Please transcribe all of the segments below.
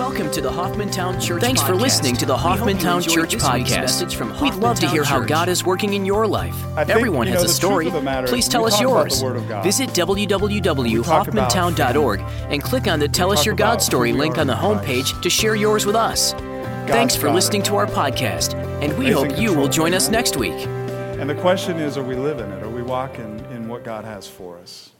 Welcome to the Hoffmantown Church Thanks for listening to the We hope you Hoffmantown Church Podcast. message from We'd love to Hoffmantown hear how God is working in your life. Think, Everyone you has a story. truth of the matter, Please tell us yours. the Word of God. Visit www.hoffmantown.org and click on the Tell Us Your God story link on the homepage to share yours with us. Thanks for listening it. to our podcast, and we Amazing hope you will join us next week. And the question is are we living it? Are we walking in what God has for us?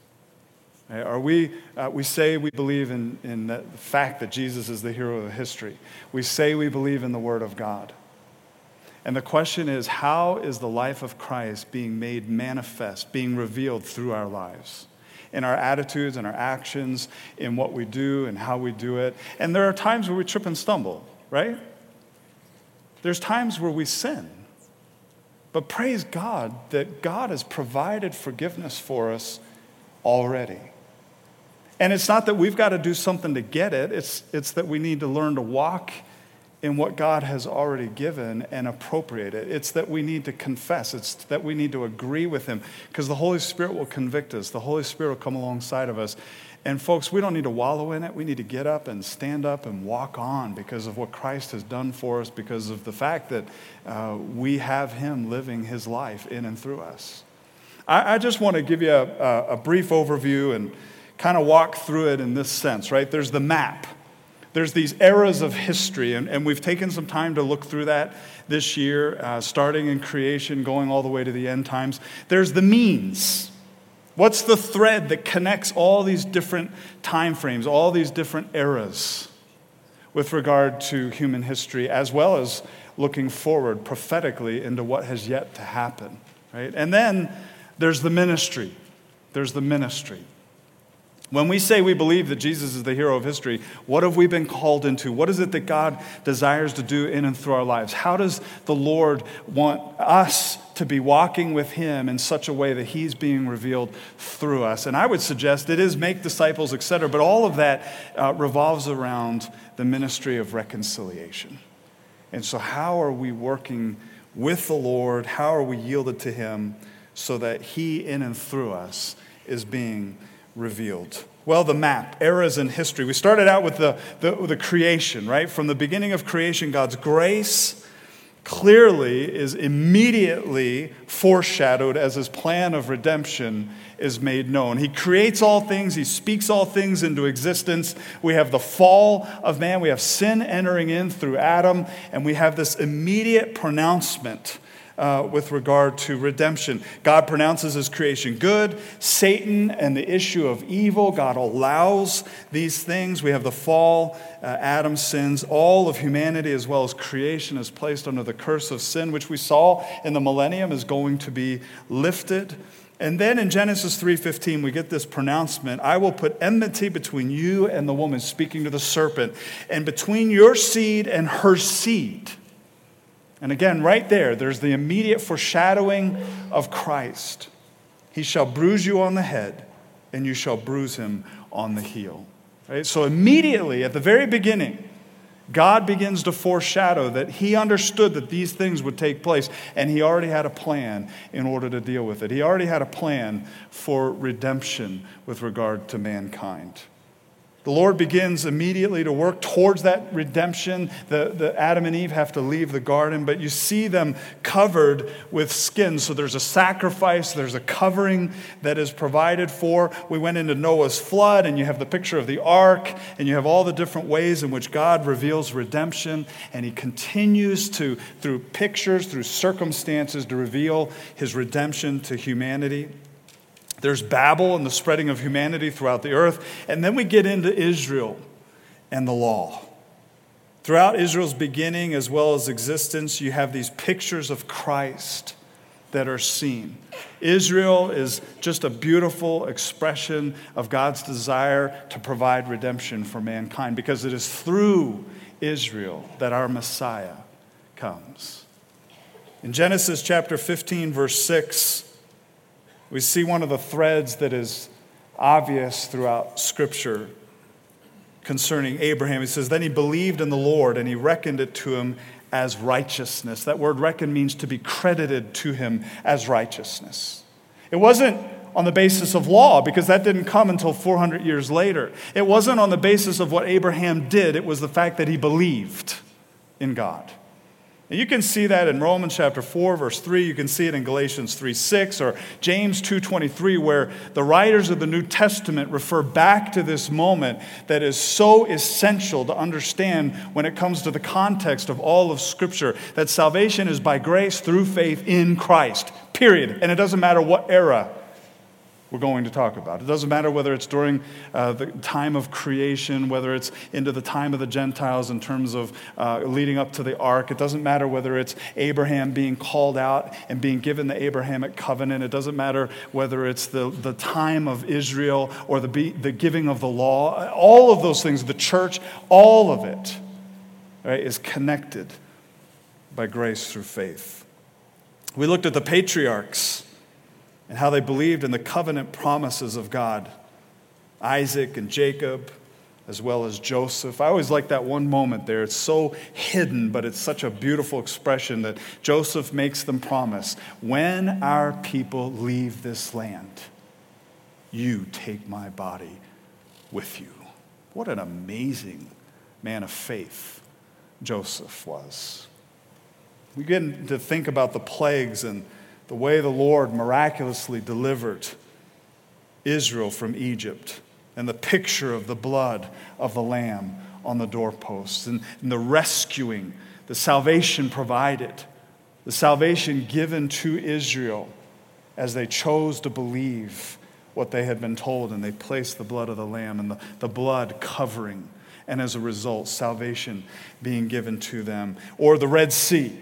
Eh, Are we, uh, we say we believe in, in the fact that Jesus is the hero of history. We say we believe in the Word of God. And the question is how is the life of Christ being made manifest, being revealed through our lives? In our attitudes and our actions, in what we do and how we do it. And there are times where we trip and stumble, right? There's times where we sin. But praise God that God has provided forgiveness for us already. And it's not that we've got to do something to get it, it's, it's that we need to learn to walk in what God has already given and appropriate it. It's that we need to confess, it's that we need to agree with Him because the Holy Spirit will convict us, the Holy Spirit will come alongside of us. And folks, we don't need to wallow in it. We need to get up and stand up and walk on because of what Christ has done for us, because of the fact that uh, we have Him living His life in and through us. I, I just want to give you a, a, a brief overview and kind of walk through it in this sense, right? There's the map. There's these eras of history, and, and we've taken some time to look through that this year, uh, starting in creation, going all the way to the end times. There's the means. What's the thread that connects all these different time frames, all these different eras with regard to human history, as well as looking forward prophetically into what has yet to happen, right? And then there's the ministry. There's the ministry. When we say we believe that Jesus is the hero of history, what have we been called into? What is it that God desires to do in and through our lives? How does the Lord want us to be walking with Him in such a way that He's being revealed through us? And I would suggest it is make disciples, etc., but all of that uh, revolves around the ministry of reconciliation. And so, how are we working with the Lord? How are we yielded to Him so that He, in and through us, is being revealed? Well, the map, eras in history. We started out with the, the, the creation, right? From the beginning of creation, God's grace clearly is immediately foreshadowed as his plan of redemption is made known. He creates all things, he speaks all things into existence. We have the fall of man, we have sin entering in through Adam, and we have this immediate pronouncement. Uh, with regard to redemption. God pronounces his creation good. Satan and the issue of evil, God allows these things. We have the fall, uh, Adam sins. All of humanity, as well as creation, is placed under the curse of sin, which we saw in the millennium is going to be lifted. And then in Genesis 3:15 we get this pronouncement, I will put enmity between you and the woman speaking to the serpent and between your seed and her seed. And again, right there, there's the immediate foreshadowing of Christ. He shall bruise you on the head, and you shall bruise him on the heel. Right? So, immediately, at the very beginning, God begins to foreshadow that He understood that these things would take place, and He already had a plan in order to deal with it. He already had a plan for redemption with regard to mankind. The Lord begins immediately to work towards that redemption. The, the Adam and Eve have to leave the garden, but you see them covered with skin. So there's a sacrifice, there's a covering that is provided for. We went into Noah's flood, and you have the picture of the ark, and you have all the different ways in which God reveals redemption, and He continues to, through pictures, through circumstances, to reveal His redemption to humanity. There's Babel and the spreading of humanity throughout the earth. And then we get into Israel and the law. Throughout Israel's beginning as well as existence, you have these pictures of Christ that are seen. Israel is just a beautiful expression of God's desire to provide redemption for mankind because it is through Israel that our Messiah comes. In Genesis chapter 15, verse 6, we see one of the threads that is obvious throughout Scripture concerning Abraham. He says, Then he believed in the Lord and he reckoned it to him as righteousness. That word reckon means to be credited to him as righteousness. It wasn't on the basis of law because that didn't come until 400 years later. It wasn't on the basis of what Abraham did, it was the fact that he believed in God. And you can see that in Romans chapter 4 verse 3, you can see it in Galatians 3 6 or James 2:23 where the writers of the New Testament refer back to this moment that is so essential to understand when it comes to the context of all of scripture that salvation is by grace through faith in Christ. Period. And it doesn't matter what era we're going to talk about. It doesn't matter whether it's during uh, the time of creation, whether it's into the time of the Gentiles in terms of uh, leading up to the ark. It doesn't matter whether it's Abraham being called out and being given the Abrahamic covenant. It doesn't matter whether it's the, the time of Israel or the, the giving of the law. All of those things, the church, all of it right, is connected by grace through faith. We looked at the patriarchs and how they believed in the covenant promises of God Isaac and Jacob, as well as Joseph. I always like that one moment there. It's so hidden, but it's such a beautiful expression that Joseph makes them promise when our people leave this land, you take my body with you. What an amazing man of faith Joseph was. We get to think about the plagues and the way the Lord miraculously delivered Israel from Egypt and the picture of the blood of the Lamb on the doorposts and, and the rescuing, the salvation provided, the salvation given to Israel as they chose to believe what they had been told and they placed the blood of the Lamb and the, the blood covering. And as a result, salvation being given to them. Or the Red Sea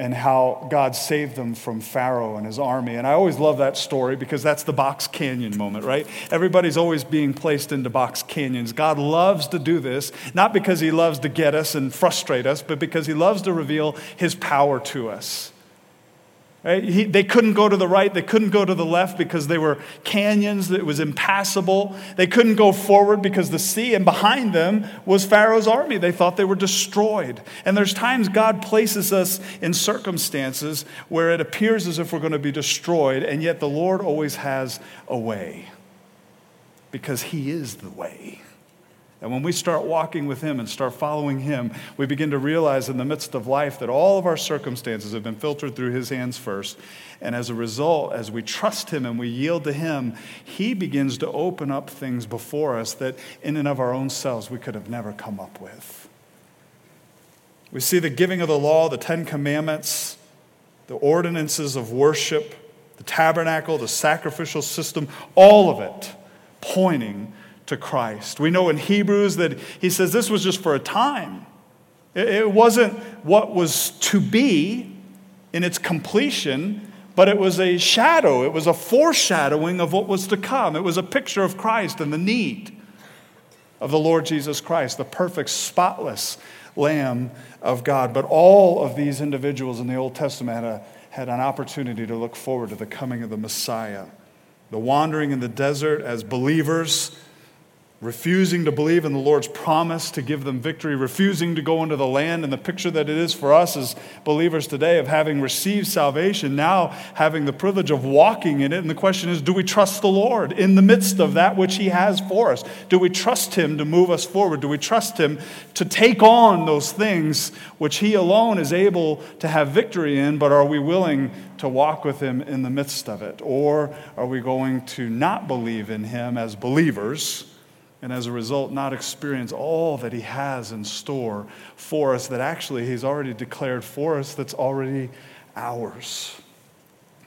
and how God saved them from Pharaoh and his army. And I always love that story because that's the box canyon moment, right? Everybody's always being placed into box canyons. God loves to do this, not because he loves to get us and frustrate us, but because he loves to reveal his power to us. Right? He, they couldn't go to the right, they couldn't go to the left because they were canyons, it was impassable. They couldn't go forward because the sea, and behind them was Pharaoh's army. They thought they were destroyed. And there's times God places us in circumstances where it appears as if we're going to be destroyed, and yet the Lord always has a way because He is the way. And when we start walking with Him and start following Him, we begin to realize in the midst of life that all of our circumstances have been filtered through His hands first. And as a result, as we trust Him and we yield to Him, He begins to open up things before us that in and of our own selves we could have never come up with. We see the giving of the law, the Ten Commandments, the ordinances of worship, the tabernacle, the sacrificial system, all of it pointing to Christ. We know in Hebrews that he says this was just for a time. It wasn't what was to be in its completion, but it was a shadow. It was a foreshadowing of what was to come. It was a picture of Christ and the need of the Lord Jesus Christ, the perfect, spotless Lamb of God. But all of these individuals in the Old Testament had, a, had an opportunity to look forward to the coming of the Messiah. The wandering in the desert as believers refusing to believe in the Lord's promise to give them victory, refusing to go into the land, and the picture that it is for us as believers today of having received salvation, now having the privilege of walking in it. And the question is do we trust the Lord in the midst of that which He has for us? Do we trust Him to move us forward? Do we trust Him to take on those things which He alone is able to have victory in, but are we willing to walk with Him in the midst of it? Or are we going to not believe in Him as believers? And as a result, not experience all that He has in store for us that actually He's already declared for us that's already ours.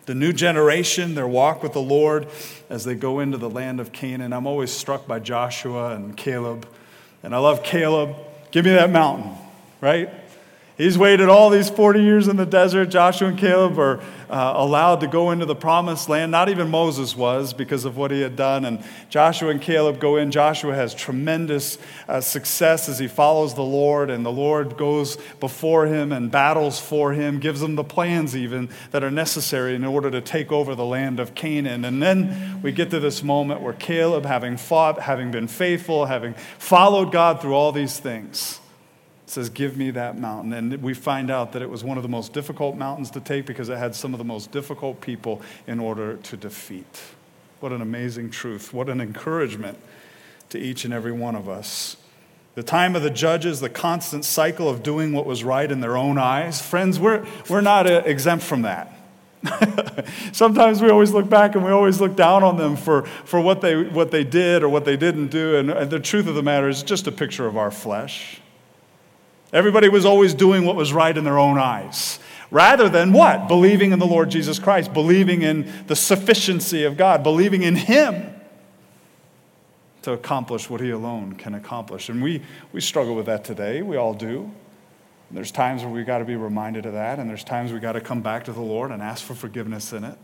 The new generation, their walk with the Lord as they go into the land of Canaan. I'm always struck by Joshua and Caleb. And I love Caleb. Give me that mountain, right? He's waited all these 40 years in the desert. Joshua and Caleb are uh, allowed to go into the promised land. Not even Moses was because of what he had done. And Joshua and Caleb go in. Joshua has tremendous uh, success as he follows the Lord, and the Lord goes before him and battles for him, gives him the plans even that are necessary in order to take over the land of Canaan. And then we get to this moment where Caleb, having fought, having been faithful, having followed God through all these things, says, Give me that mountain. And we find out that it was one of the most difficult mountains to take because it had some of the most difficult people in order to defeat. What an amazing truth. What an encouragement to each and every one of us. The time of the judges, the constant cycle of doing what was right in their own eyes. Friends, we're, we're not uh, exempt from that. Sometimes we always look back and we always look down on them for, for what, they, what they did or what they didn't do. And, and the truth of the matter is just a picture of our flesh. Everybody was always doing what was right in their own eyes. Rather than what? Believing in the Lord Jesus Christ, believing in the sufficiency of God, believing in Him to accomplish what He alone can accomplish. And we, we struggle with that today. We all do. There's times where we've got to be reminded of that, and there's times we've got to come back to the Lord and ask for forgiveness in it.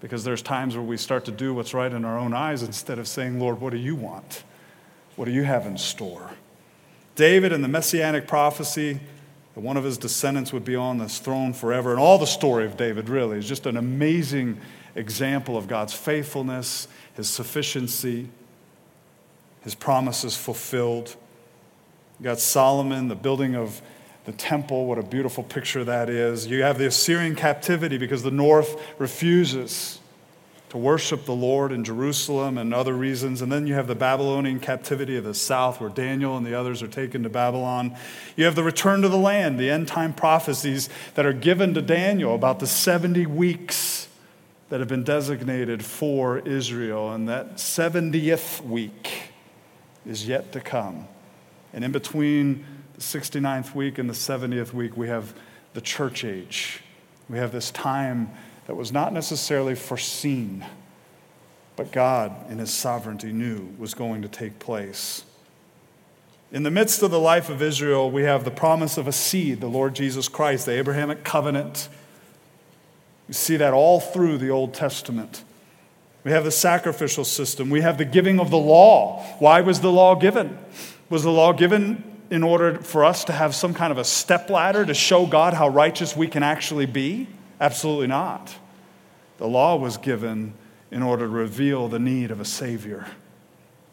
Because there's times where we start to do what's right in our own eyes instead of saying, Lord, what do you want? What do you have in store? David and the messianic prophecy that one of his descendants would be on this throne forever, and all the story of David really is just an amazing example of God's faithfulness, his sufficiency, his promises fulfilled. You got Solomon, the building of the temple, what a beautiful picture that is. You have the Assyrian captivity because the north refuses to worship the Lord in Jerusalem and other reasons. And then you have the Babylonian captivity of the south where Daniel and the others are taken to Babylon. You have the return to the land, the end time prophecies that are given to Daniel about the 70 weeks that have been designated for Israel. And that 70th week is yet to come. And in between the 69th week and the 70th week, we have the church age. We have this time that was not necessarily foreseen, but God, in His sovereignty, knew was going to take place. In the midst of the life of Israel, we have the promise of a seed, the Lord Jesus Christ, the Abrahamic covenant. We see that all through the Old Testament. We have the sacrificial system. We have the giving of the law. Why was the law given? Was the law given in order for us to have some kind of a stepladder to show God how righteous we can actually be? Absolutely not. The law was given in order to reveal the need of a Savior,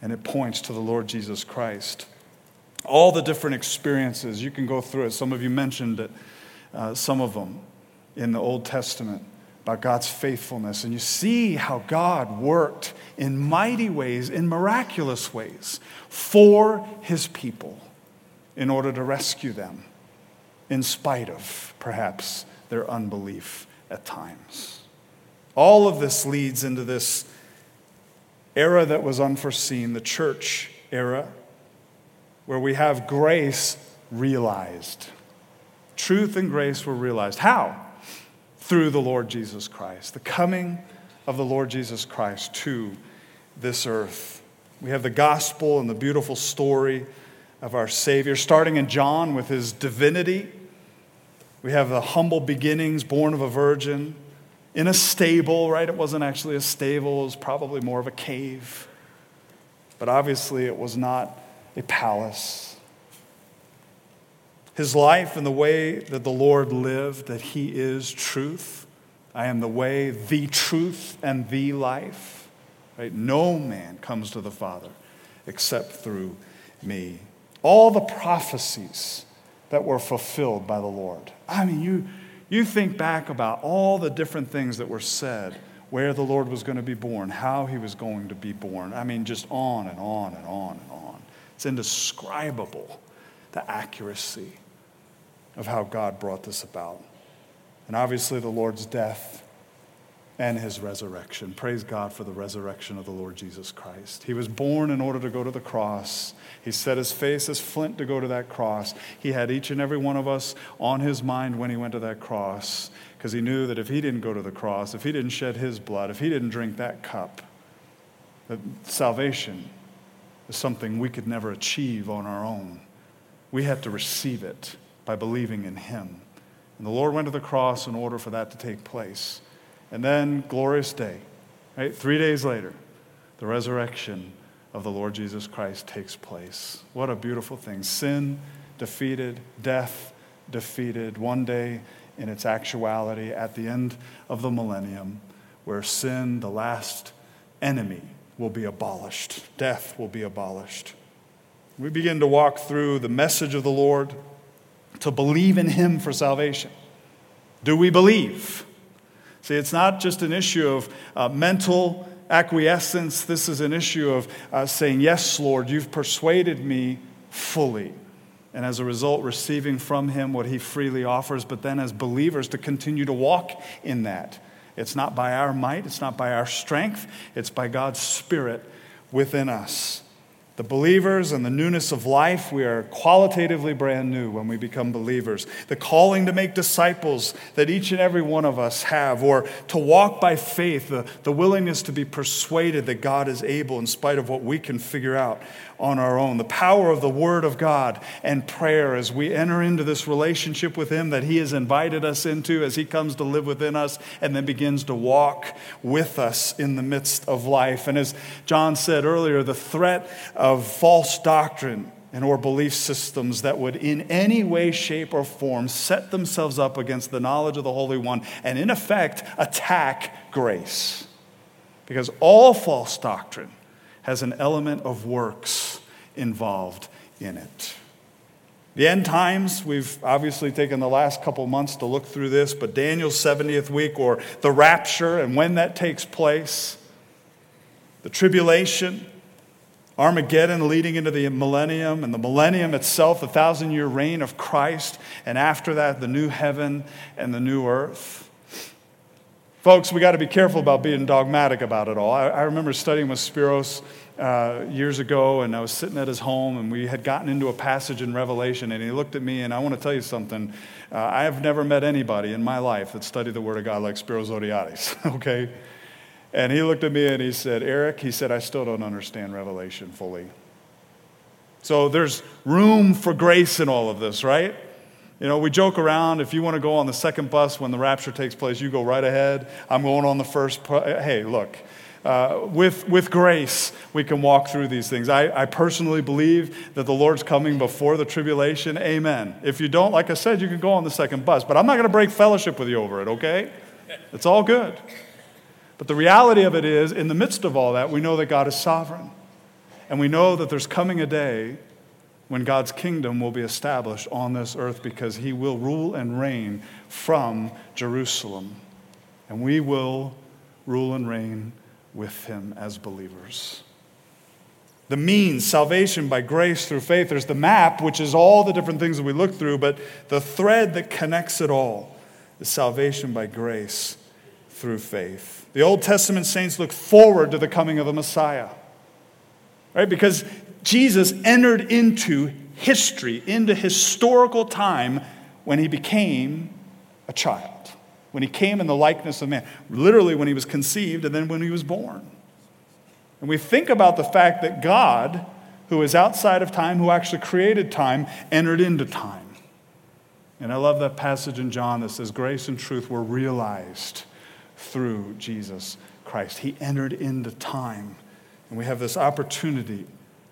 and it points to the Lord Jesus Christ. All the different experiences, you can go through it. Some of you mentioned it, uh, some of them in the Old Testament about God's faithfulness. And you see how God worked in mighty ways, in miraculous ways, for his people in order to rescue them, in spite of perhaps their unbelief at times. All of this leads into this era that was unforeseen, the church era, where we have grace realized. Truth and grace were realized. How? Through the Lord Jesus Christ, the coming of the Lord Jesus Christ to this earth. We have the gospel and the beautiful story of our Savior, starting in John with his divinity. We have the humble beginnings, born of a virgin, in a stable, right? It wasn't actually a stable, it was probably more of a cave. But obviously, it was not a palace. His life and the way that the Lord lived, that He is truth. I am the way, the truth, and the life. Right? No man comes to the Father except through me all the prophecies that were fulfilled by the Lord. I mean, you, you think back about all the different things that were said, where the Lord was going to be born, how he was going to be born. I mean, just on and on and on and on. It's indescribable, the accuracy of how God brought this about. And obviously, the Lord's death and his resurrection. Praise God for the resurrection of the Lord Jesus Christ. He was born in order to go to the cross. He set his face as flint to go to that cross. He had each and every one of us on his mind when he went to that cross because he knew that if he didn't go to the cross, if he didn't shed his blood, if he didn't drink that cup, that salvation is something we could never achieve on our own. We had to receive it by believing in him. And the Lord went to the cross in order for that to take place. And then, glorious day, right? Three days later, the resurrection of the Lord Jesus Christ takes place. What a beautiful thing. Sin defeated, death defeated, one day in its actuality at the end of the millennium, where sin, the last enemy, will be abolished, death will be abolished. We begin to walk through the message of the Lord to believe in Him for salvation. Do we believe? See, it's not just an issue of uh, mental acquiescence. This is an issue of uh, saying, Yes, Lord, you've persuaded me fully. And as a result, receiving from Him what He freely offers, but then as believers to continue to walk in that. It's not by our might, it's not by our strength, it's by God's Spirit within us. The believers and the newness of life, we are qualitatively brand new when we become believers. The calling to make disciples that each and every one of us have, or to walk by faith, the, the willingness to be persuaded that God is able in spite of what we can figure out on our own. The power of the Word of God and prayer as we enter into this relationship with Him that He has invited us into as He comes to live within us and then begins to walk with us in the midst of life. And as John said earlier, the threat of false doctrine and or belief systems that would in any way shape or form set themselves up against the knowledge of the holy one and in effect attack grace because all false doctrine has an element of works involved in it. The end times, we've obviously taken the last couple months to look through this, but Daniel's 70th week, or the rapture and when that takes place, the tribulation, Armageddon leading into the millennium, and the millennium itself, the thousand year reign of Christ, and after that, the new heaven and the new earth. Folks, we got to be careful about being dogmatic about it all. I, I remember studying with Spiros uh, years ago, and I was sitting at his home, and we had gotten into a passage in Revelation, and he looked at me, and I want to tell you something. Uh, I have never met anybody in my life that studied the Word of God like Spiros Zodhiates, okay? And he looked at me and he said, Eric, he said, I still don't understand Revelation fully. So there's room for grace in all of this, right? You know, we joke around. If you want to go on the second bus when the rapture takes place, you go right ahead. I'm going on the first. Hey, look, uh, with, with grace, we can walk through these things. I, I personally believe that the Lord's coming before the tribulation. Amen. If you don't, like I said, you can go on the second bus, but I'm not going to break fellowship with you over it, okay? It's all good. But the reality of it is, in the midst of all that, we know that God is sovereign. And we know that there's coming a day when God's kingdom will be established on this earth because he will rule and reign from Jerusalem. And we will rule and reign with him as believers. The means, salvation by grace through faith. There's the map, which is all the different things that we look through, but the thread that connects it all is salvation by grace through faith. The Old Testament saints look forward to the coming of the Messiah, right? Because Jesus entered into history, into historical time when he became a child, when he came in the likeness of man, literally when he was conceived and then when he was born. And we think about the fact that God, who is outside of time, who actually created time, entered into time. And I love that passage in John that says, Grace and truth were realized through Jesus Christ. He entered into time. And we have this opportunity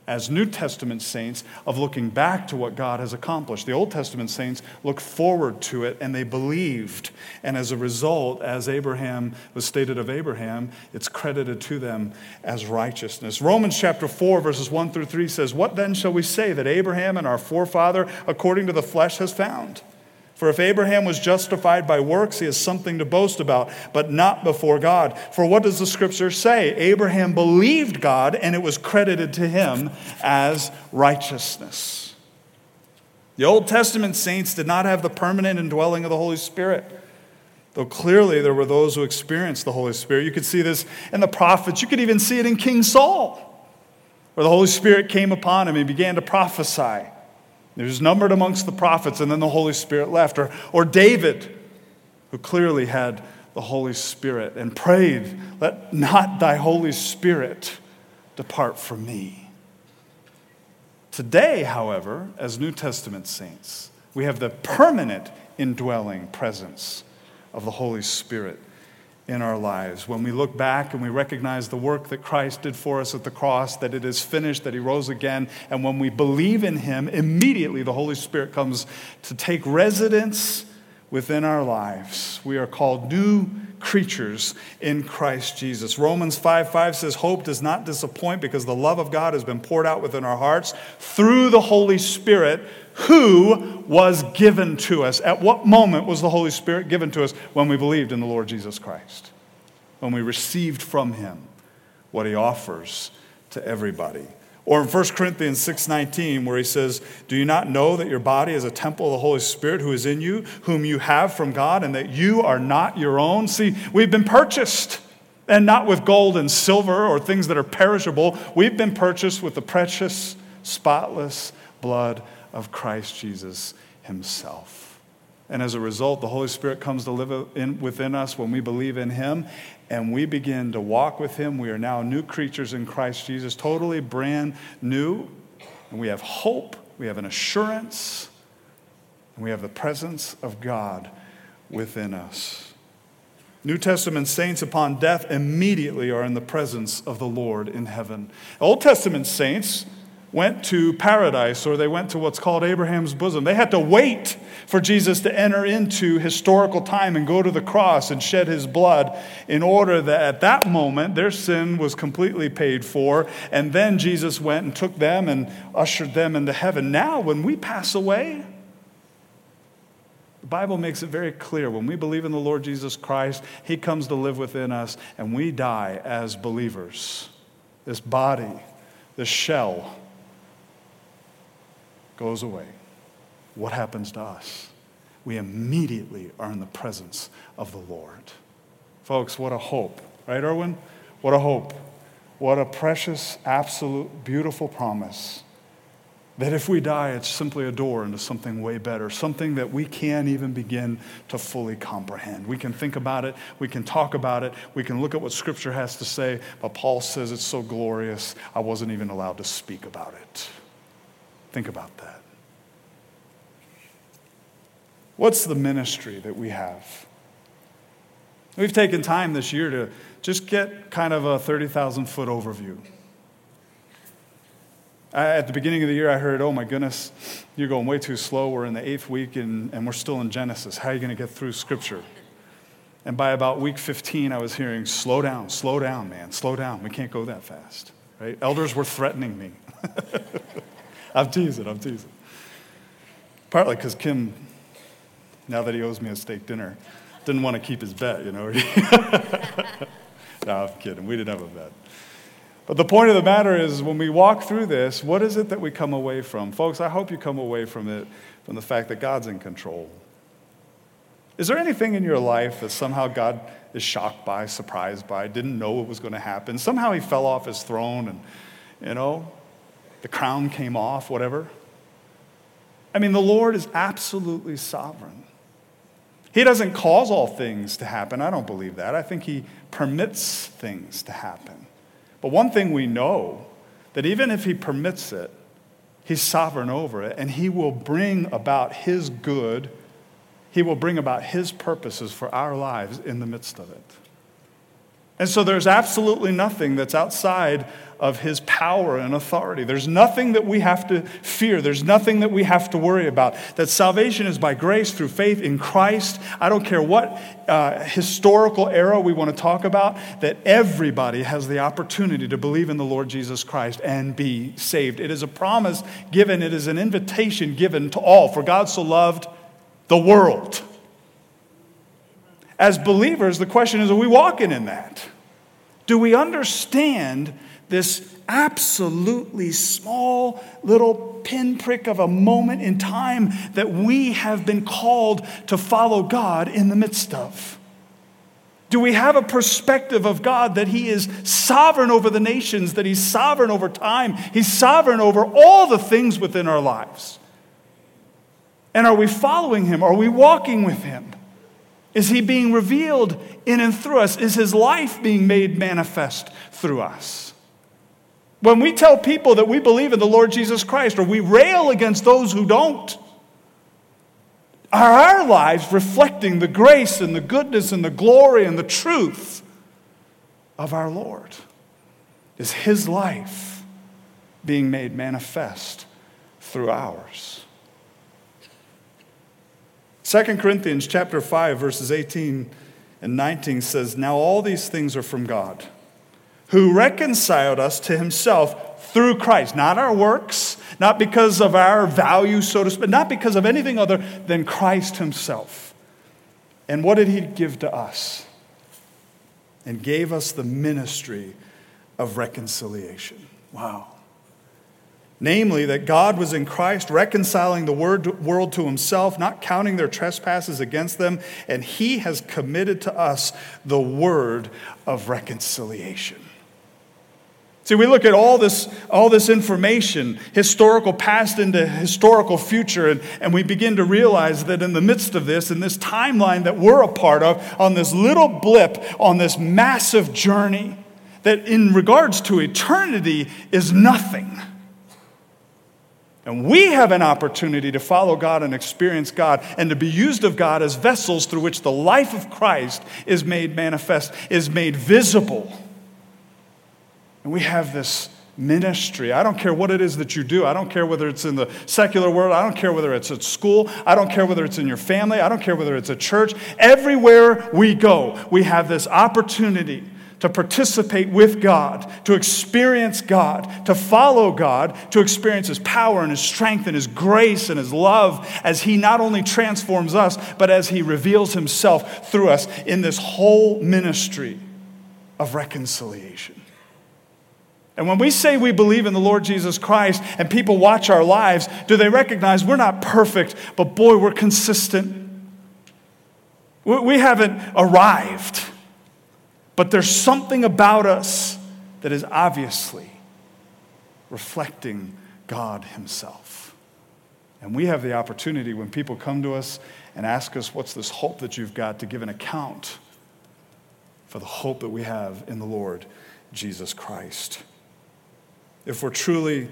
as New Testament saints of looking back to what God has accomplished. The Old Testament saints look forward to it and they believed. And as a result, as Abraham was stated of Abraham, it's credited to them as righteousness. Romans chapter 4, verses 1 through 3 says, What then shall we say that Abraham and our forefather, according to the flesh, has found? For if Abraham was justified by works, he has something to boast about, but not before God. For what does the scripture say? Abraham believed God, and it was credited to him as righteousness. The Old Testament saints did not have the permanent indwelling of the Holy Spirit. Though clearly there were those who experienced the Holy Spirit. You could see this in the prophets. You could even see it in King Saul, where the Holy Spirit came upon him and began to prophesy. He was numbered amongst the prophets, and then the Holy Spirit left. Or, or David, who clearly had the Holy Spirit and prayed, Let not thy Holy Spirit depart from me. Today, however, as New Testament saints, we have the permanent indwelling presence of the Holy Spirit in our lives. When we look back and we recognize the work that Christ did for us at the cross, that it is finished, that He rose again, and when we believe in Him, immediately the Holy Spirit comes to take residence within our lives. We are called new creatures in Christ Jesus. Romans 5 5 says, Hope does not disappoint because the love of God has been poured out within our hearts through the Holy Spirit who was given to us. At what moment was the Holy Spirit given to us? When we believed in the Lord Jesus Christ, when we received from Him what he offers to everybody. Or in 1 Corinthians 6:19 where he says, "Do you not know that your body is a temple of the Holy Spirit who is in you, whom you have from God, and that you are not your own?" See, we've been purchased, and not with gold and silver or things that are perishable. We've been purchased with the precious, spotless blood of Christ Jesus himself. And as a result, the Holy Spirit comes to live in, within us when we believe in Him and we begin to walk with Him. We are now new creatures in Christ Jesus, totally brand new. And we have hope, we have an assurance, and we have the presence of God within us. New Testament saints upon death immediately are in the presence of the Lord in heaven. Old Testament saints went to paradise or they went to what's called Abraham's bosom. They had to wait for Jesus to enter into historical time and go to the cross and shed his blood in order that at that moment their sin was completely paid for. And then Jesus went and took them and ushered them into heaven. Now, when we pass away, the Bible makes it very clear when we believe in the Lord Jesus Christ, He comes to live within us, and we die as believers. This body, this shell, goes away, what happens to us? We immediately are in the presence of the Lord. Folks, what a hope, right, Erwin? What a hope. What a precious, absolute, beautiful promise. That if we die, it's simply a door into something way better, something that we can't even begin to fully comprehend. We can think about it, we can talk about it, we can look at what Scripture has to say, but Paul says it's so glorious, I wasn't even allowed to speak about it. Think about that. What's the ministry that we have? We've taken time this year to just get kind of a 30,000 foot overview. At the beginning of the year, I heard, oh my goodness, you're going way too slow. We're in the eighth week and, and we're still in Genesis. How are you going to get through Scripture? And by about week 15, I was hearing, slow down, slow down, man, slow down. We can't go that fast. Right? Elders were threatening me. I'm teasing, I'm teasing. Partly because Kim, now that he owes me a steak dinner, didn't want to keep his bet, you know. no, I'm kidding. We didn't have a bet. But the point of the matter is, when we walk through this, what is it that we come away from? Folks, I hope you come away from it from the fact that God's in control. Is there anything in your life that somehow God is shocked by, surprised by, didn't know it was going to happen? Somehow he fell off his throne and, you know, the crown came off, whatever. I mean, the Lord is absolutely sovereign. He doesn't cause all things to happen. I don't believe that. I think He permits things to happen. But one thing we know that even if He permits it, He's sovereign over it, and He will bring about His good, He will bring about His purposes for our lives in the midst of it. And so there's absolutely nothing that's outside of his power and authority. There's nothing that we have to fear. There's nothing that we have to worry about. That salvation is by grace through faith in Christ. I don't care what uh, historical era we want to talk about, that everybody has the opportunity to believe in the Lord Jesus Christ and be saved. It is a promise given, it is an invitation given to all. For God so loved the world as believers, the question is are we walking in that? Do we understand this absolutely small little pinprick of a moment in time that we have been called to follow God in the midst of? Do we have a perspective of God that He is sovereign over the nations, that He's sovereign over time, He's sovereign over all the things within our lives? And are we following Him? Are we walking with Him? Is he being revealed in and through us? Is his life being made manifest through us? When we tell people that we believe in the Lord Jesus Christ or we rail against those who don't, are our lives reflecting the grace and the goodness and the glory and the truth of our Lord? Is his life being made manifest through ours? 2 Corinthians chapter 5 verses 18 and 19 says, "Now all these things are from God, who reconciled us to himself through Christ, not our works, not because of our value so to speak, not because of anything other than Christ himself." And what did he give to us? And gave us the ministry of reconciliation. Wow. Namely, that God was in Christ, reconciling the world to himself, not counting their trespasses against them, and he has committed to us the word of reconciliation. See, we look at all this, all this information, historical past into historical future, and, and we begin to realize that in the midst of this, in this timeline that we're a part of, on this little blip, on this massive journey, that in regards to eternity is nothing. And we have an opportunity to follow God and experience God and to be used of God as vessels through which the life of Christ is made manifest, is made visible. And we have this ministry. I don't care what it is that you do. I don't care whether it's in the secular world. I don't care whether it's at school. I don't care whether it's in your family. I don't care whether it's a church. Everywhere we go, we have this opportunity to participate with God, to experience God, to follow God, to experience His power and His strength and His grace and His love as He not only transforms us, but as He reveals Himself through us in this whole ministry of reconciliation. And when we say we believe in the Lord Jesus Christ and people watch our lives, do they recognize we're not perfect, but boy, we're consistent? We haven't arrived, but there's something about us that is obviously reflecting God Himself. And we have the opportunity when people come to us and ask us, What's this hope that you've got, to give an account for the hope that we have in the Lord Jesus Christ if we're truly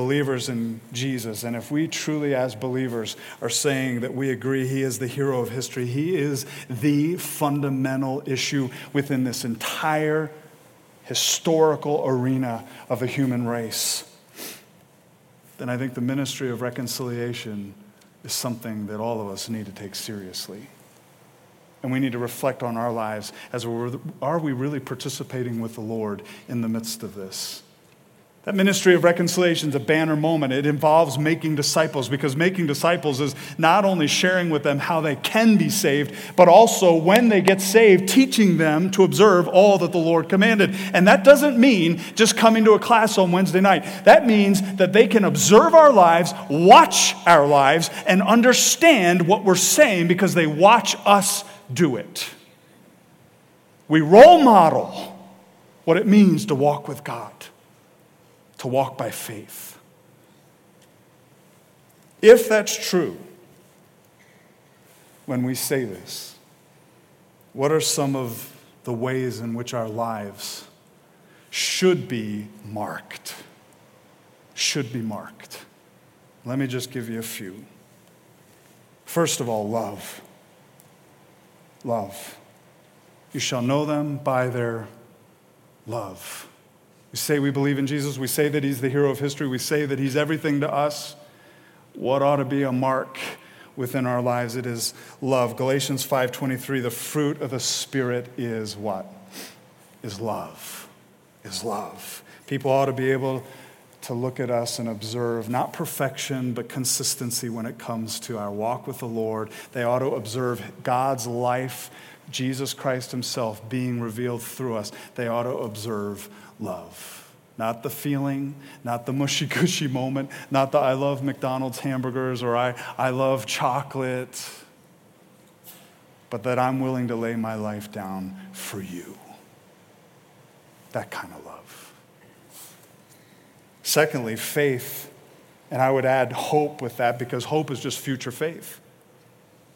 believers in Jesus, and if we truly, as believers, are saying that we agree He is the hero of history, He is the fundamental issue within this entire historical arena of the human race, then I think the ministry of reconciliation is something that all of us need to take seriously. And we need to reflect on our lives as we're, are we really participating with the Lord in the midst of this? That ministry of reconciliation is a banner moment. It involves making disciples because making disciples is not only sharing with them how they can be saved, but also when they get saved, teaching them to observe all that the Lord commanded. And that doesn't mean just coming to a class on Wednesday night. That means that they can observe our lives, watch our lives, and understand what we're saying because they watch us do it. We role model what it means to walk with God to walk by faith. If that's true, when we say this, what are some of the ways in which our lives should be marked? Should be marked. Let me just give you a few. First of all, love. Love. You shall know them by their love. We say we believe in Jesus. We say that he's the hero of history. We say that he's everything to us. What ought to be a mark within our lives? It is love. Galatians 5:23, the fruit of the spirit is what? Is love. Is love. People ought to be able to look at us and observe not perfection, but consistency when it comes to our walk with the Lord. They ought to observe God's life, Jesus Christ Himself being revealed through us. They ought to observe love. Not the feeling, not the mushy gushy moment, not the I love McDonald's hamburgers or I, I love chocolate, but that I'm willing to lay my life down for you. That kind of love. Secondly, faith, and I would add hope with that because hope is just future faith.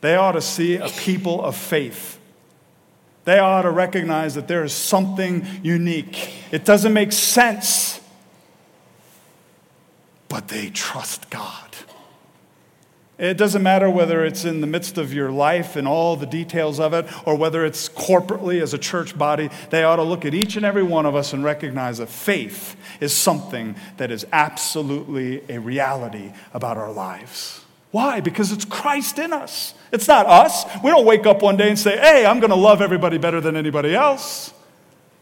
They ought to see a people of faith they ought to recognize that there is something unique. It doesn't make sense, but they trust God. It doesn't matter whether it's in the midst of your life and all the details of it, or whether it's corporately as a church body. They ought to look at each and every one of us and recognize that faith is something that is absolutely a reality about our lives. Why? Because it's Christ in us. It's not us. We don't wake up one day and say, hey, I'm going to love everybody better than anybody else.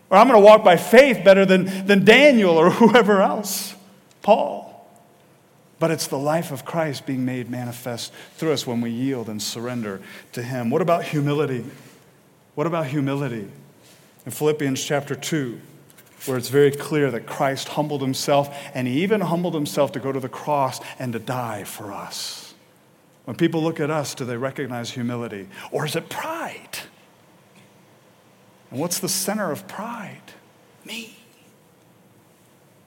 Or I'm going to walk by faith better than, than Daniel or whoever else, Paul. But it's the life of Christ being made manifest through us when we yield and surrender to Him. What about humility? What about humility? In Philippians chapter 2, where it's very clear that Christ humbled himself, and he even humbled himself to go to the cross and to die for us. When people look at us, do they recognize humility? Or is it pride? And what's the center of pride? Me.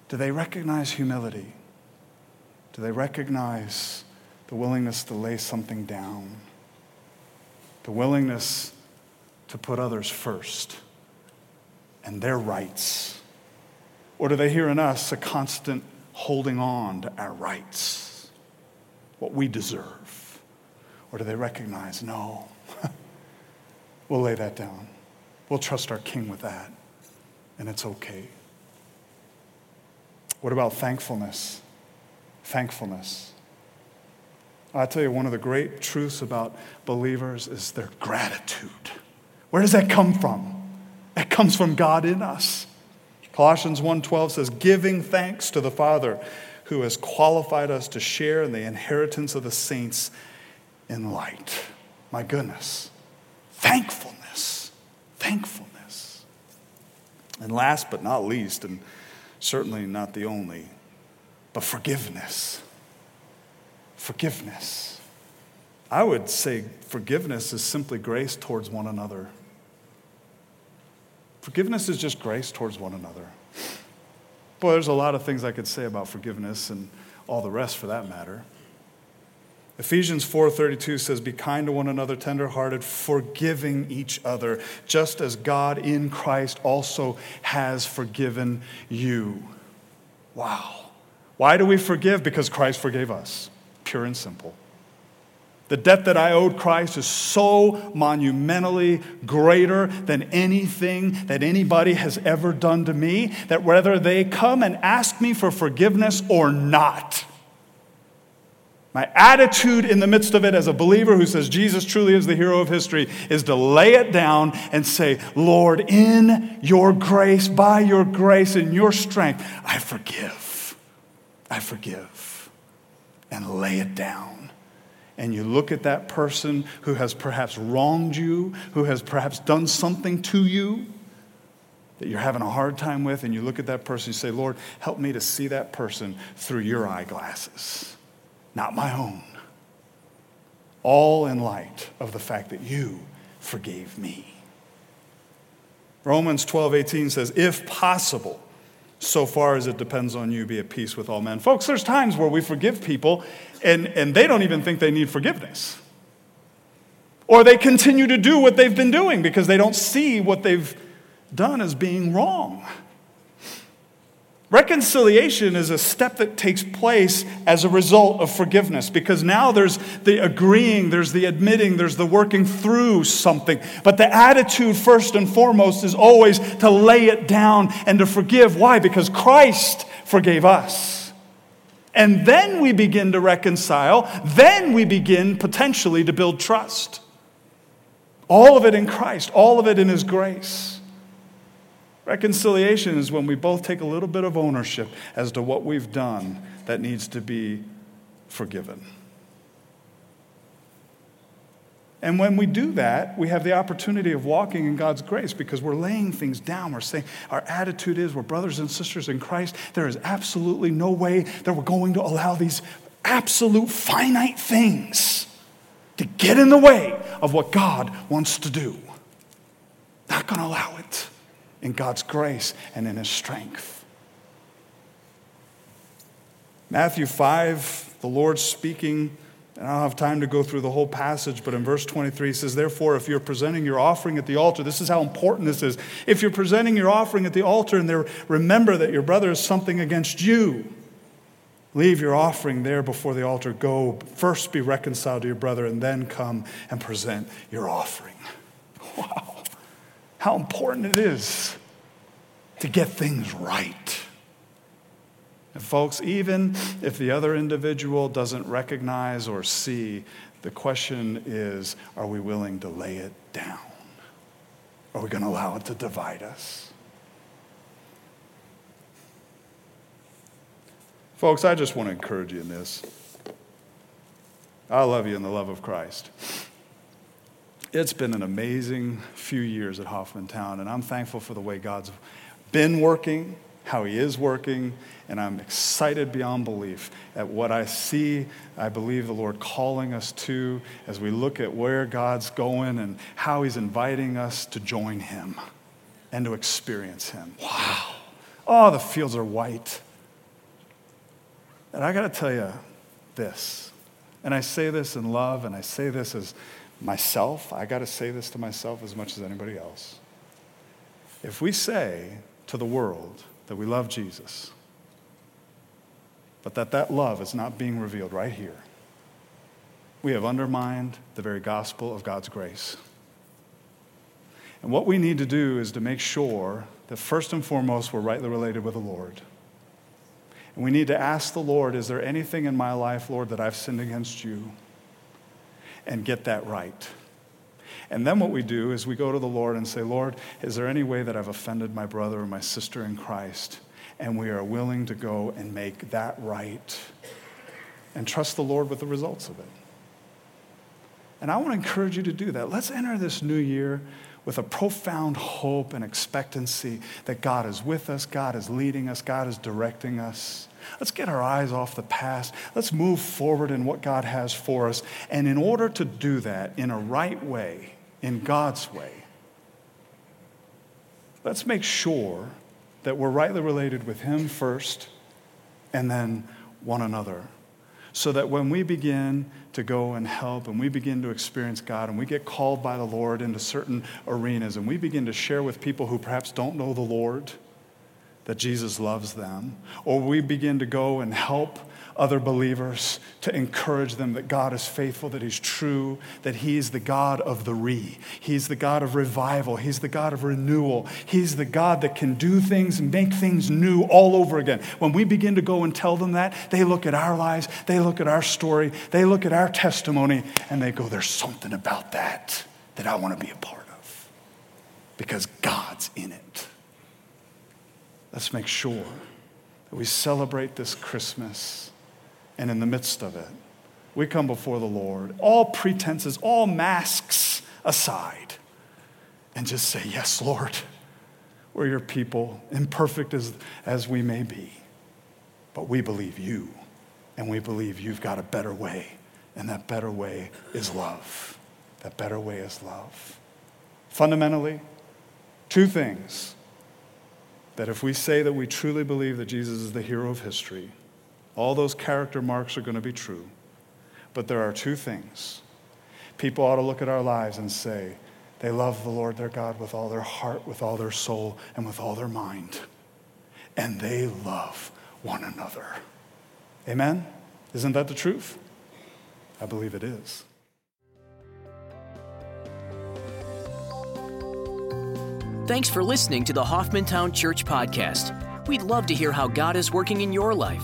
Do they recognize humility? Do they recognize the willingness to lay something down? The willingness to put others first and their rights? Or do they hear in us a constant holding on to our rights, what we deserve? Or do they recognize, no, we'll lay that down? We'll trust our King with that, and it's okay. What about thankfulness? Thankfulness. I tell you, one of the great truths about believers is their gratitude. Where does that come from? That comes from God in us. Colossians 1:12 says, "Giving thanks to the Father who has qualified us to share in the inheritance of the saints in light." My goodness. Thankfulness. Thankfulness. And last but not least, and certainly not the only, but forgiveness. Forgiveness. I would say forgiveness is simply grace towards one another. Forgiveness is just grace towards one another. Boy, there's a lot of things I could say about forgiveness and all the rest for that matter. Ephesians 4:32 says be kind to one another tenderhearted forgiving each other just as God in Christ also has forgiven you. Wow. Why do we forgive? Because Christ forgave us. Pure and simple. The debt that I owed Christ is so monumentally greater than anything that anybody has ever done to me that whether they come and ask me for forgiveness or not, my attitude in the midst of it as a believer who says Jesus truly is the hero of history is to lay it down and say, Lord, in your grace, by your grace and your strength, I forgive. I forgive. And lay it down. And you look at that person who has perhaps wronged you, who has perhaps done something to you that you're having a hard time with, and you look at that person and say, Lord, help me to see that person through your eyeglasses not my own. All in light of the fact that you forgave me. Romans 12, 18 says, if possible, so far as it depends on you, be at peace with all men. Folks, there's times where we forgive people and, and they don't even think they need forgiveness. Or they continue to do what they've been doing because they don't see what they've done as being wrong. Reconciliation is a step that takes place as a result of forgiveness because now there's the agreeing, there's the admitting, there's the working through something. But the attitude, first and foremost, is always to lay it down and to forgive. Why? Because Christ forgave us. And then we begin to reconcile, then we begin potentially to build trust. All of it in Christ, all of it in His grace. Reconciliation is when we both take a little bit of ownership as to what we've done that needs to be forgiven. And when we do that, we have the opportunity of walking in God's grace because we're laying things down. We're saying our attitude is we're brothers and sisters in Christ. There is absolutely no way that we're going to allow these absolute finite things to get in the way of what God wants to do. Not going to allow it in God's grace and in His strength. Matthew 5, the Lord speaking, and I don't have time to go through the whole passage, but in verse 23 he says, Therefore, if you're presenting your offering at the altar, this is how important this is. If you're presenting your offering at the altar and there, remember that your brother has something against you, leave your offering there before the altar. Go first be reconciled to your brother and then come and present your offering. Wow how important it is to get things right. And, folks, even if the other individual doesn't recognize or see, the question is are we willing to lay it down? Are we going to allow it to divide us? Folks, I just want to encourage you in this. I love you in the love of Christ. It's been an amazing few years at Hoffmantown, and I'm thankful for the way God's been working, how He is working, and I'm excited beyond belief at what I see, I believe the Lord calling us to as we look at where God's going and how He's inviting us to join Him and to experience Him. Wow. Oh, the fields are white. And I got to tell you this, and I say this in love, and I say this as myself. I got to say this to myself as much as anybody else. If we say to the world that we love Jesus, but that that love is not being revealed right here, we have undermined the very gospel of God's grace. And what we need to do is to make sure that first and foremost we're rightly related with the Lord. And we need to ask the Lord, is there anything in my life, Lord, that I've sinned against you? And get that right. And then what we do is we go to the Lord and say, Lord, is there any way that I've offended my brother or my sister in Christ? and we are willing to go and make that right and trust the Lord with the results of it. And I want to encourage you to do that. Let's enter this new year with a profound hope and expectancy that God is with us, God is leading us, God is directing us. Let's get our eyes off the past. Let's move forward in what God has for us. And in order to do that in a right way, in God's way, let's make sure that we're rightly related with Him first and then one another. So that when we begin to go and help and we begin to experience God and we get called by the Lord into certain arenas and we begin to share with people who perhaps don't know the Lord that Jesus loves them, or we begin to go and help other believers, to encourage them that God is faithful, that He's true, that He is the God of the re. He's the God of revival. He's the God of renewal. He's the God that can do things and make things new all over again. When we begin to go and tell them that, they look at our lives, they look at our story, they look at our testimony, and they go, There's something about that that I want to be a part of because God's in it. Let's make sure that we celebrate this Christmas and in the midst of it, we come before the Lord, all pretenses, all masks aside, and just say, Yes, Lord, we're your people, imperfect as, as we may be, but we believe you, and we believe you've got a better way, and that better way is love. That better way is love. Fundamentally, two things that if we say that we truly believe that Jesus is the hero of history, all those character marks are going to be true. But there are two things. People ought to look at our lives and say, they love the Lord their God with all their heart, with all their soul, and with all their mind. And they love one another. Amen? Isn't that the truth? I believe it is. Thanks for listening to the Hoffmantown Church Podcast. We'd love to hear how God is working in your life.